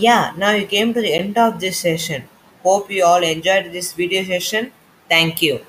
Yeah, now you came to the end of this session. Hope you all enjoyed this video session. Thank you.